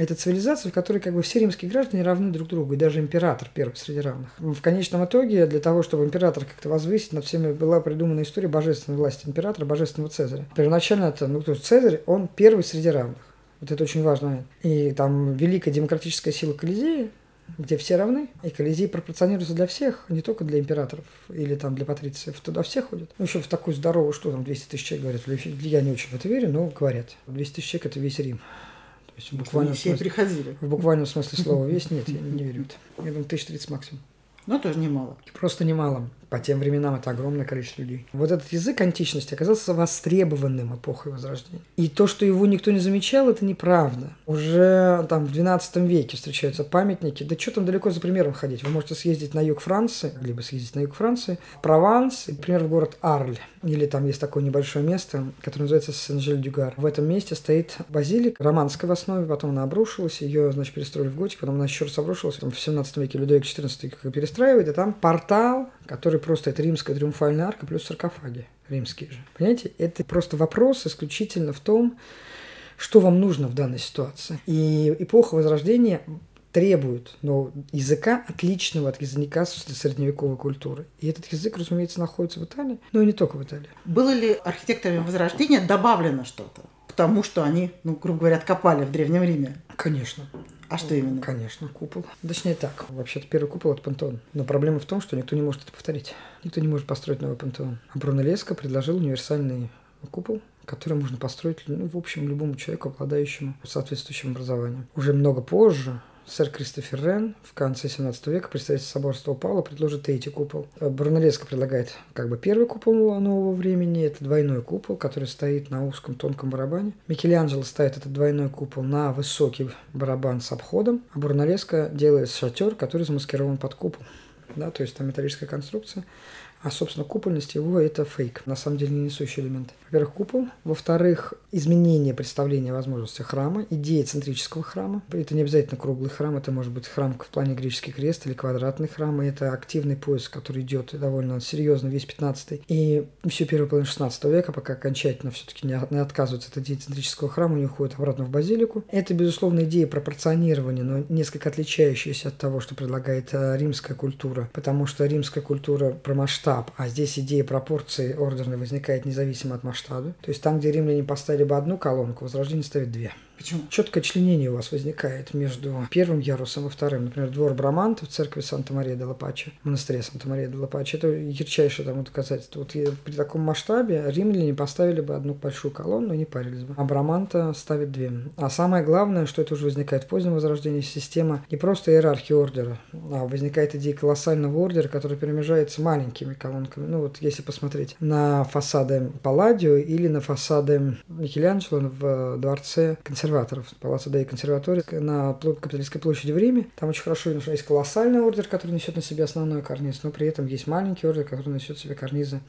это цивилизация, в которой как бы все римские граждане равны друг другу, и даже император первый среди равных. В конечном итоге, для того, чтобы император как-то возвысить, над всеми была придумана история божественной власти императора, божественного Цезаря. Первоначально это, ну, то есть Цезарь, он первый среди равных. Вот это очень важно. И там великая демократическая сила Колизея, где все равны, и Колизей пропорционируется для всех, не только для императоров или там для патрициев, туда все ходят. Ну, еще в такую здоровую, что там 200 тысяч человек говорят, я не очень в это верю, но говорят. 200 тысяч человек – это весь Рим есть в буквальном все смысле, приходили. В буквальном смысле слова весь нет, я не верю. Я думаю, 1030 максимум. Ну, тоже немало. Просто немало. По тем временам это огромное количество людей. Вот этот язык античности оказался востребованным эпохой Возрождения. И то, что его никто не замечал, это неправда. Уже там в 12 веке встречаются памятники. Да что там далеко за примером ходить? Вы можете съездить на юг Франции, либо съездить на юг Франции, в Прованс, и, например, в город Арль. Или там есть такое небольшое место, которое называется Сен-Жель-Дюгар. В этом месте стоит базилик, романская в основе, потом она обрушилась, ее, значит, перестроили в готик, потом она еще раз обрушилась. Там в 17 веке Людовик XIV перестраивает, и там портал, который просто это римская триумфальная арка плюс саркофаги римские же. Понимаете, это просто вопрос исключительно в том, что вам нужно в данной ситуации. И эпоха Возрождения требует но языка, отличного от языка средневековой культуры. И этот язык, разумеется, находится в Италии, но и не только в Италии. Было ли архитекторами Возрождения добавлено что-то к тому, что они, ну, грубо говоря, откопали в Древнем Риме? Конечно. А что именно? Конечно, купол. Точнее так, вообще-то первый купол – это пантеон. Но проблема в том, что никто не может это повторить. Никто не может построить новый пантеон. А Брунеллеско предложил универсальный купол, который можно построить, ну, в общем, любому человеку, обладающему соответствующим образованием. Уже много позже Сэр Кристофер Рен в конце 17 века, представитель соборства Павла, предложит третий купол. Брунеллеско предлагает как бы первый купол нового времени, это двойной купол, который стоит на узком тонком барабане. Микеланджело ставит этот двойной купол на высокий барабан с обходом, а Брунеллеско делает шатер, который замаскирован под купол. Да, то есть там металлическая конструкция. А, собственно, купольность его – это фейк, на самом деле не несущий элемент. Во-первых, купол. Во-вторых, изменение представления возможности храма, идея центрического храма. Это не обязательно круглый храм, это может быть храм в плане греческий крест или квадратный храм. И это активный поиск, который идет довольно серьезно весь 15 и всю первую половину 16 века, пока окончательно все-таки не, не отказывается от идеи центрического храма, не уходит обратно в базилику. Это, безусловно, идея пропорционирования, но несколько отличающаяся от того, что предлагает э, римская культура, потому что римская культура про масштаб масштаб, а здесь идея пропорции ордерной возникает независимо от масштаба. То есть там, где римляне поставили бы одну колонку, возрождение ставит две. Почему? Четкое членение у вас возникает между первым ярусом и вторым. Например, двор Браманта в церкви Санта-Мария де Лапаче, монастыре Санта-Мария де Лапаче. Это ярчайшее тому доказательство. Вот при таком масштабе римляне поставили бы одну большую колонну и не парились бы. А Браманта ставит две. А самое главное, что это уже возникает в позднем возрождении, система не просто иерархии ордера, а возникает идея колоссального ордера, который перемежается маленькими колонками. Ну вот если посмотреть на фасады Палладио или на фасады Микеланджело в дворце консерваторов консерваторов, Палаццо Дей консерватории на Капиталистской площади в Риме. Там очень хорошо видно, что есть колоссальный ордер, который несет на себе основной карниз, но при этом есть маленький ордер, который несет в себе карнизы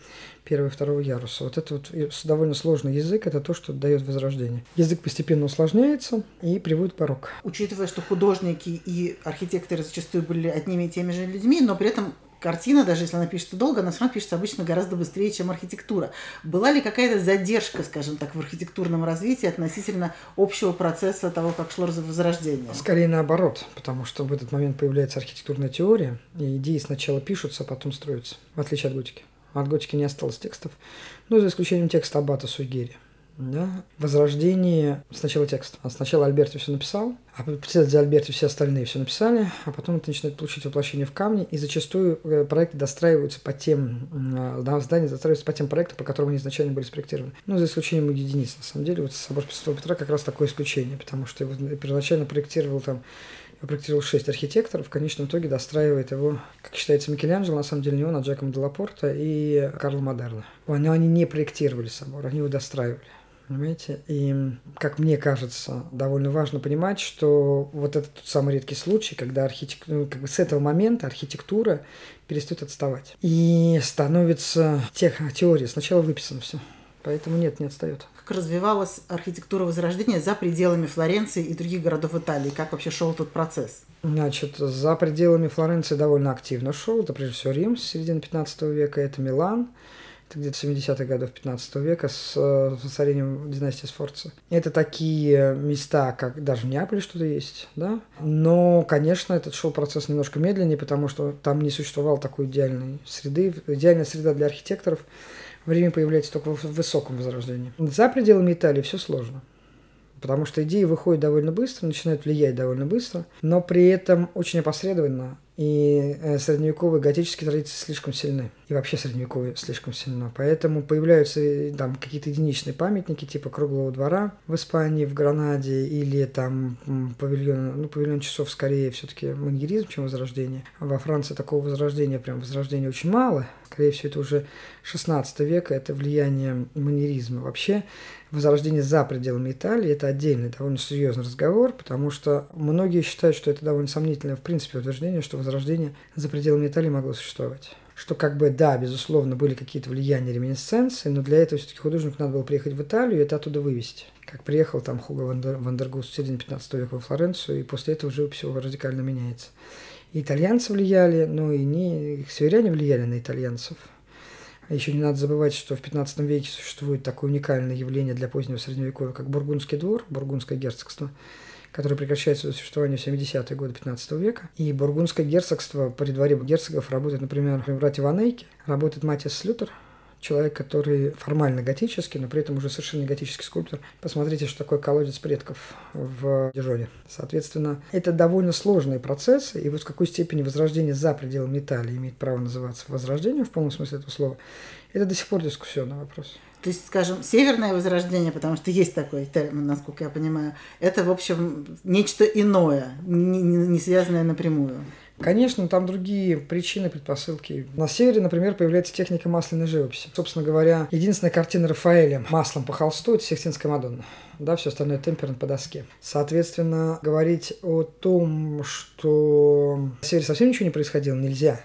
первого и второго яруса. Вот это вот довольно сложный язык, это то, что дает возрождение. Язык постепенно усложняется и приводит барокко. Учитывая, что художники и архитекторы зачастую были одними и теми же людьми, но при этом картина, даже если она пишется долго, она все равно пишется обычно гораздо быстрее, чем архитектура. Была ли какая-то задержка, скажем так, в архитектурном развитии относительно общего процесса того, как шло возрождение? Скорее наоборот, потому что в этот момент появляется архитектурная теория, и идеи сначала пишутся, а потом строятся, в отличие от готики. От готики не осталось текстов, ну, за исключением текста Аббата Суйгери да, возрождение сначала текст. А сначала Альберти все написал, а за Альберти все остальные все написали, а потом это начинает получить воплощение в камне, и зачастую э, проекты достраиваются по тем, э, да, здания достраиваются по тем проектам, по которым они изначально были спроектированы. Ну, за исключением единиц, на самом деле. Вот собор Святого Петра как раз такое исключение, потому что его первоначально проектировал там проектировал шесть архитекторов, в конечном итоге достраивает его, как считается, Микеланджело, на самом деле не он, а Джакомо де Лапорта и Карл Модерна. Но они не проектировали собор, они его достраивали. Понимаете? И, как мне кажется, довольно важно понимать, что вот этот тот самый редкий случай, когда архитектура, ну, как бы с этого момента архитектура перестает отставать. И становится тех, теория, сначала выписано все. Поэтому нет, не отстает. Как развивалась архитектура Возрождения за пределами Флоренции и других городов Италии? Как вообще шел тот процесс? Значит, за пределами Флоренции довольно активно шел. Это прежде всего Рим с середины 15 века, это Милан, где-то 70-х годов 15 века с воцарением династии Сфорца. Это такие места, как даже в Неаполе что-то есть, да. Но, конечно, этот шел процесс немножко медленнее, потому что там не существовало такой идеальной среды. Идеальная среда для архитекторов в Риме появляется только в высоком возрождении. За пределами Италии все сложно. Потому что идеи выходят довольно быстро, начинают влиять довольно быстро, но при этом очень опосредованно и э, средневековые готические традиции слишком сильны. И вообще средневековые слишком сильно. Поэтому появляются э, там какие-то единичные памятники, типа Круглого двора в Испании, в Гранаде, или там павильон, ну, павильон часов скорее все-таки маньеризм, чем возрождение. Во Франции такого возрождения, прям возрождения очень мало. Скорее всего, это уже 16 века, это влияние маньеризма. Вообще, возрождение за пределами Италии – это отдельный довольно серьезный разговор, потому что многие считают, что это довольно сомнительное в принципе утверждение, что возрождение за пределами Италии могло существовать. Что как бы, да, безусловно, были какие-то влияния реминисценции, но для этого все-таки художнику надо было приехать в Италию и это оттуда вывести. Как приехал там Хуго ван дер Гус в середине 15 века во Флоренцию, и после этого живопись его радикально меняется. И итальянцы влияли, но и не северяне влияли на итальянцев. А еще не надо забывать, что в 15 веке существует такое уникальное явление для позднего Средневековья, как Бургундский двор, Бургундское герцогство – которое прекращает свое существование в 70-е годы 15 века. И бургундское герцогство при дворе герцогов работает, например, брат Иванейки, работает Матис Слютер, человек, который формально готический, но при этом уже совершенно готический скульптор. Посмотрите, что такое колодец предков в Дижоне. Соответственно, это довольно сложные процессы, и вот в какой степени возрождение за пределами Италии имеет право называться возрождением в полном смысле этого слова, это до сих пор дискуссионный вопрос. То есть, скажем, северное возрождение, потому что есть такой термин, насколько я понимаю, это, в общем, нечто иное, не, не связанное напрямую. Конечно, там другие причины, предпосылки. На севере, например, появляется техника масляной живописи. Собственно говоря, единственная картина Рафаэля маслом по холсту – это Сикстинская Мадонна. Да, все остальное темперант по доске. Соответственно, говорить о том, что на севере совсем ничего не происходило, нельзя.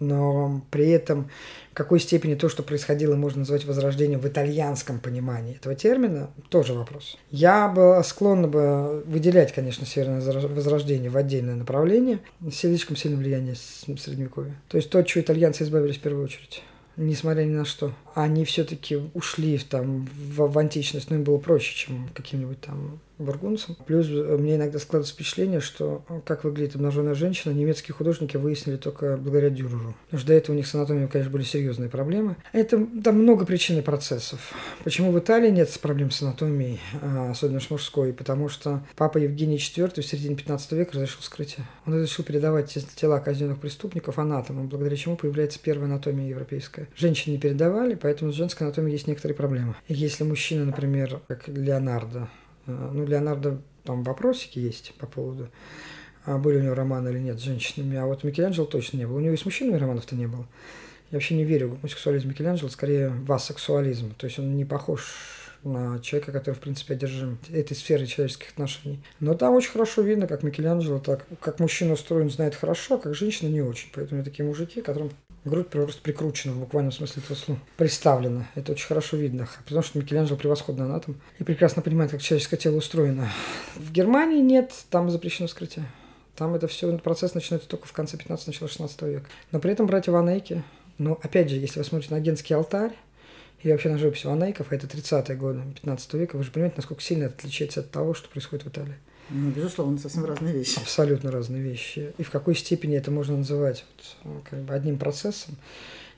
Но при этом какой степени то, что происходило, можно назвать возрождением в итальянском понимании этого термина, тоже вопрос. Я бы склонна бы выделять, конечно, северное возрождение в отдельное направление, слишком сильное влияние средневековья. То есть то, от чего итальянцы избавились в первую очередь несмотря ни на что. Они все-таки ушли в, там, в, в античность, но им было проще, чем каким-нибудь там бургунцам. Плюс э, мне иногда складывается впечатление, что э, как выглядит обнаженная женщина, немецкие художники выяснили только благодаря Дюреру. Потому что до этого у них с анатомией, конечно, были серьезные проблемы. Это там много причин и процессов. Почему в Италии нет проблем с анатомией, а, особенно с мужской? Потому что папа Евгений IV в середине 15 века разрешил скрытие. Он разрешил передавать тела казненных преступников анатомам, благодаря чему появляется первая анатомия европейская. Женщин не передавали, поэтому с женской анатомией есть некоторые проблемы. Если мужчина, например, как Леонардо, ну, Леонардо там вопросики есть по поводу, а были у него романы или нет с женщинами, а вот Микеланджело точно не было. У него и с мужчинами романов-то не было. Я вообще не верю в гомосексуализм Микеланджело, скорее в асексуализм. То есть он не похож на человека, который, в принципе, одержим этой сферой человеческих отношений. Но там очень хорошо видно, как Микеланджело, так, как мужчина устроен, знает хорошо, а как женщина не очень. Поэтому такие мужики, которым грудь просто прикручена в буквальном смысле этого слова. Представлена. Это очень хорошо видно. Потому что Микеланджело превосходный анатом и прекрасно понимает, как человеческое тело устроено. В Германии нет, там запрещено вскрытие. Там это все, процесс начинается только в конце 15 начала 16 века. Но при этом братья Ванейки, ну, опять же, если вы смотрите на Генский алтарь, или вообще на живопись Ванейков, а это 30-е годы 15 века, вы же понимаете, насколько сильно это отличается от того, что происходит в Италии. Ну, безусловно, совсем разные вещи. Абсолютно разные вещи. И в какой степени это можно называть вот, как бы одним процессом,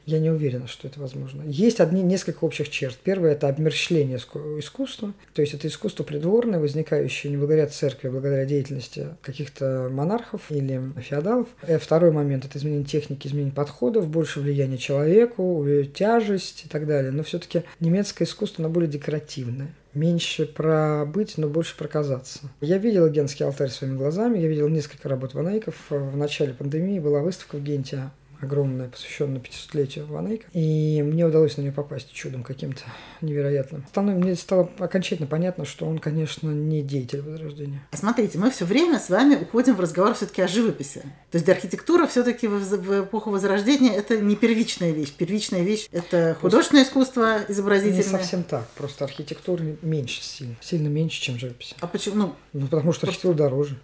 я не уверена, что это возможно. Есть одни, несколько общих черт. Первое – это обмерщление искусства. То есть это искусство придворное, возникающее не благодаря церкви, а благодаря деятельности каких-то монархов или феодалов. И второй момент – это изменение техники, изменение подходов, больше влияние человеку, тяжесть и так далее. Но все-таки немецкое искусство, оно более декоративное меньше про быть, но больше про казаться. Я видел Генский алтарь своими глазами, я видел несколько работ Ванейков. В начале пандемии была выставка в Генте огромная, посвященная 500-летию Ванейка. И мне удалось на нее попасть чудом каким-то невероятным. Остальное мне стало окончательно понятно, что он, конечно, не деятель Возрождения. Смотрите, мы все время с вами уходим в разговор все-таки о живописи. То есть архитектура все-таки в, эпоху Возрождения это не первичная вещь. Первичная вещь – это художественное искусство изобразительное. Не совсем так. Просто архитектура меньше сильно. Сильно меньше, чем живопись. А почему? Ну, ну потому что архитектура дороже.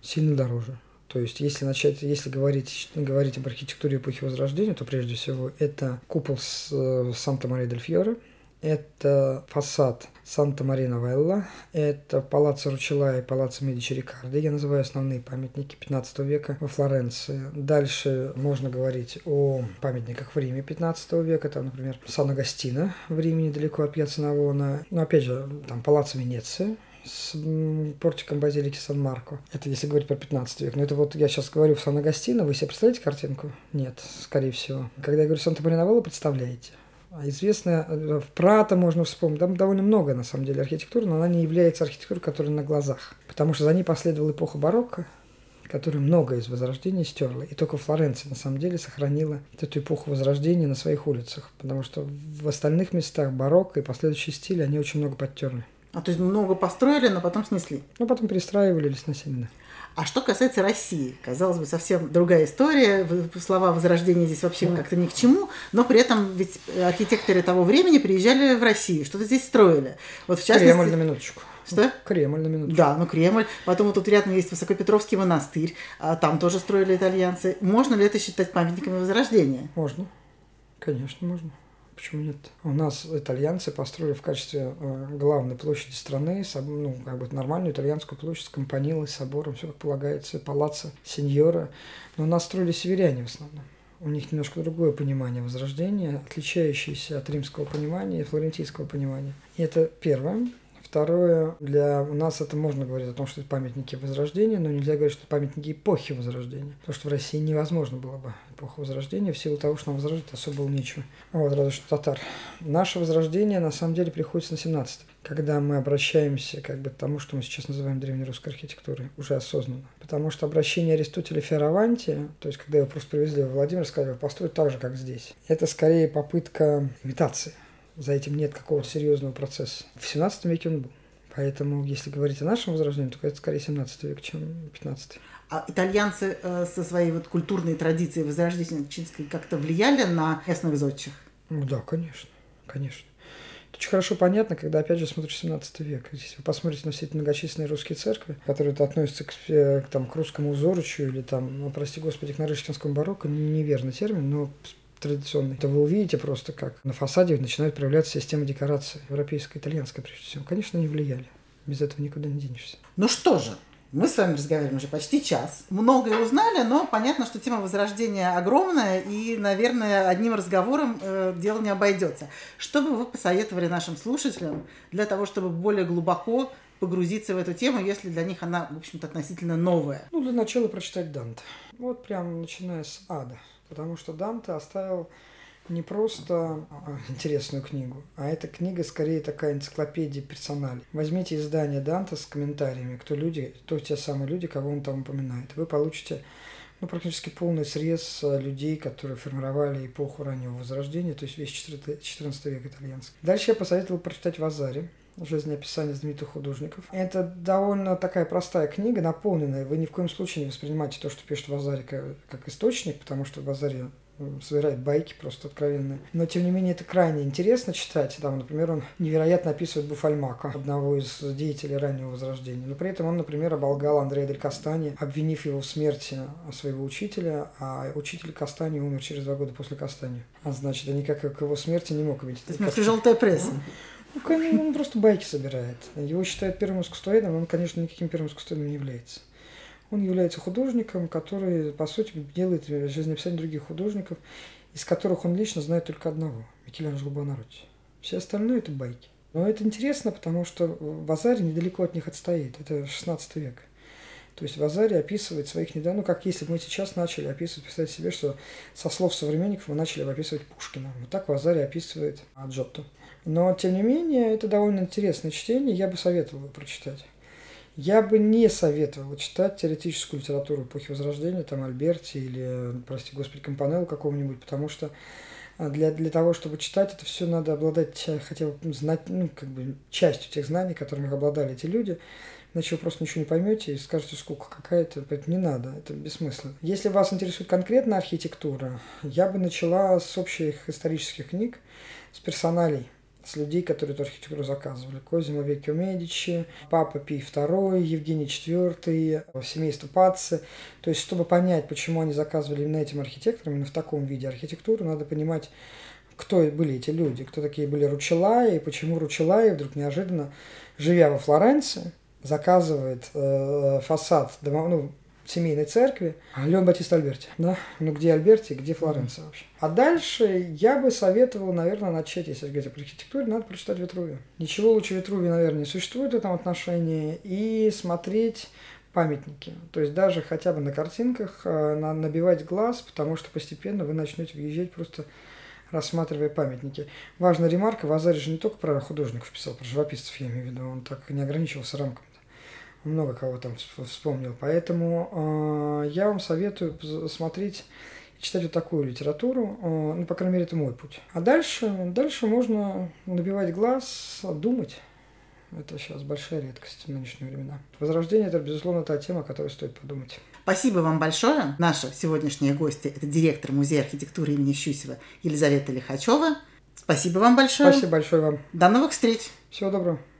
Сильно дороже. То есть, если начать, если говорить, говорить об архитектуре эпохи Возрождения, то прежде всего это купол с э, Санта-Мария-дель-Фьоре, это фасад Санта-Марина Велла, это палаццо Ручела и палаццо Медичи Рикардо. Я называю основные памятники 15 века во Флоренции. Дальше можно говорить о памятниках в Риме 15 века, там, например, Сан-Агастино в Риме, недалеко от Пьяцца Навона. Но опять же, там палаццо Венеция, с портиком базилики Сан-Марко. Это если говорить про 15 век. Но это вот я сейчас говорю в Сан-Агастино. Вы себе представляете картинку? Нет, скорее всего. Когда я говорю Санта-Марина представляете. А известная э, в Прата можно вспомнить. Там довольно много, на самом деле, архитектуры, но она не является архитектурой, которая на глазах. Потому что за ней последовала эпоха барокко, которая много из Возрождения стерла. И только Флоренция, на самом деле, сохранила эту эпоху Возрождения на своих улицах. Потому что в остальных местах барокко и последующие стили, они очень много подтерли. А то есть много построили, но потом снесли. Ну, потом перестраивали или сносили. А что касается России, казалось бы, совсем другая история. Слова Возрождения здесь вообще mm. как-то ни к чему, но при этом ведь архитекторы того времени приезжали в Россию, что-то здесь строили. Вот в частности... Кремль на минуточку. Что? Кремль на минуточку. Да, ну Кремль. Потом вот тут рядом есть Высокопетровский монастырь. А там тоже строили итальянцы. Можно ли это считать памятниками Возрождения? Можно. Конечно, можно. Почему нет? У нас итальянцы построили в качестве э, главной площади страны, ну, как бы нормальную итальянскую площадь с компанилой, собором, все как полагается, палаццо, сеньора. Но у нас строили северяне в основном. У них немножко другое понимание возрождения, отличающееся от римского понимания и флорентийского понимания. И это первое. Второе, для нас это можно говорить о том, что это памятники Возрождения, но нельзя говорить, что это памятники эпохи Возрождения. Потому что в России невозможно было бы эпоху Возрождения в силу того, что нам возрождать особо было нечего. Вот, разве что татар. Наше Возрождение на самом деле приходится на 17 когда мы обращаемся как бы к тому, что мы сейчас называем древнерусской архитектурой, уже осознанно. Потому что обращение Аристотеля Фераванти, то есть когда его просто привезли в Владимир, сказали, построить так же, как здесь, это скорее попытка имитации за этим нет какого-то серьезного процесса. В 17 веке он был. Поэтому, если говорить о нашем возрождении, то это скорее 17 век, чем 15. А итальянцы э, со своей вот культурной традицией возрождения чинской как-то влияли на местных зодчих? Ну да, конечно, конечно. Это очень хорошо понятно, когда, опять же, смотришь 17 век. Если вы посмотрите на все эти многочисленные русские церкви, которые относятся к, э, к, там, к русскому узоручу или, там, ну, прости господи, к нарышкинскому барокко, неверный термин, но традиционный, то вы увидите просто, как на фасаде начинают проявляться системы декорации, европейская, итальянская прежде всего. Конечно, они влияли. Без этого никуда не денешься. Ну что же, мы с вами разговариваем уже почти час. Многое узнали, но понятно, что тема возрождения огромная, и, наверное, одним разговором э, дело не обойдется. Что бы вы посоветовали нашим слушателям для того, чтобы более глубоко погрузиться в эту тему, если для них она, в общем-то, относительно новая? Ну, для начала прочитать Данте. Вот прям начиная с ада потому что Данте оставил не просто а, интересную книгу, а эта книга скорее такая энциклопедия персоналей. Возьмите издание Данте с комментариями, кто люди, кто те самые люди, кого он там упоминает. Вы получите ну, практически полный срез а, людей, которые формировали эпоху раннего Возрождения, то есть весь 14 век итальянский. Дальше я посоветовал прочитать Вазари, жизнеописание знаменитых художников. Это довольно такая простая книга, наполненная. Вы ни в коем случае не воспринимайте то, что пишет Вазари, как источник, потому что Вазари собирает байки просто откровенные. Но, тем не менее, это крайне интересно читать. Там, например, он невероятно описывает Буфальмака, одного из деятелей раннего Возрождения. Но при этом он, например, оболгал Андрея Дель Кастани, обвинив его в смерти своего учителя, а учитель Кастани умер через два года после Кастани. А значит, а никак к его смерти не мог обидеть. То есть, желтая пресса. Ну, он просто байки собирает. Его считают первым искусствоведом, он, конечно, никаким первым искусствоведом не является. Он является художником, который, по сути, делает жизнеописание других художников, из которых он лично знает только одного – Микеланджело Бонаротти. Все остальное – это байки. Но это интересно, потому что Вазари недалеко от них отстоит. Это 16 век. То есть Вазари описывает своих недавно, ну, как если бы мы сейчас начали описывать, представить себе, что со слов современников мы начали бы описывать Пушкина. Вот так Вазари описывает Джотто. Но, тем не менее, это довольно интересное чтение, я бы советовал его прочитать. Я бы не советовал читать теоретическую литературу эпохи Возрождения, там Альберти или, прости господи, Компанеллу какого-нибудь, потому что а, для, для того, чтобы читать, это все надо обладать хотя бы знать, ну, как бы частью тех знаний, которыми обладали эти люди. Иначе вы просто ничего не поймете и скажете, скука какая-то, это не надо, это бессмысленно. Если вас интересует конкретно архитектура, я бы начала с общих исторических книг, с персоналей с людей, которые эту архитектуру заказывали. Козимо Веккио Медичи, Папа Пий II, Евгений IV, семейство Пацци. То есть, чтобы понять, почему они заказывали именно этим архитекторам, именно в таком виде архитектуру, надо понимать, кто были эти люди, кто такие были Ручелаи, и почему Ручелаи вдруг неожиданно, живя во Флоренции, заказывает э, фасад дома, ну, семейной церкви Леон Батист Альберти. Да? Ну, где Альберти, где Флоренция вообще. А дальше я бы советовал, наверное, начать, если говорить об архитектуре, надо прочитать Ветрувию. Ничего лучше Ветрувии, наверное, не существует в этом отношении. И смотреть памятники. То есть даже хотя бы на картинках э, набивать глаз, потому что постепенно вы начнете въезжать просто рассматривая памятники. Важная ремарка, Вазари же не только про художников писал, про живописцев я имею в виду, он так не ограничивался рамками много кого там вспомнил. Поэтому э, я вам советую смотреть читать вот такую литературу, э, ну, по крайней мере, это мой путь. А дальше, дальше можно набивать глаз, думать. Это сейчас большая редкость в нынешние времена. Возрождение – это, безусловно, та тема, о которой стоит подумать. Спасибо вам большое. Наша сегодняшняя гостья – это директор Музея архитектуры имени Щусева Елизавета Лихачева. Спасибо вам большое. Спасибо большое вам. До новых встреч. Всего доброго.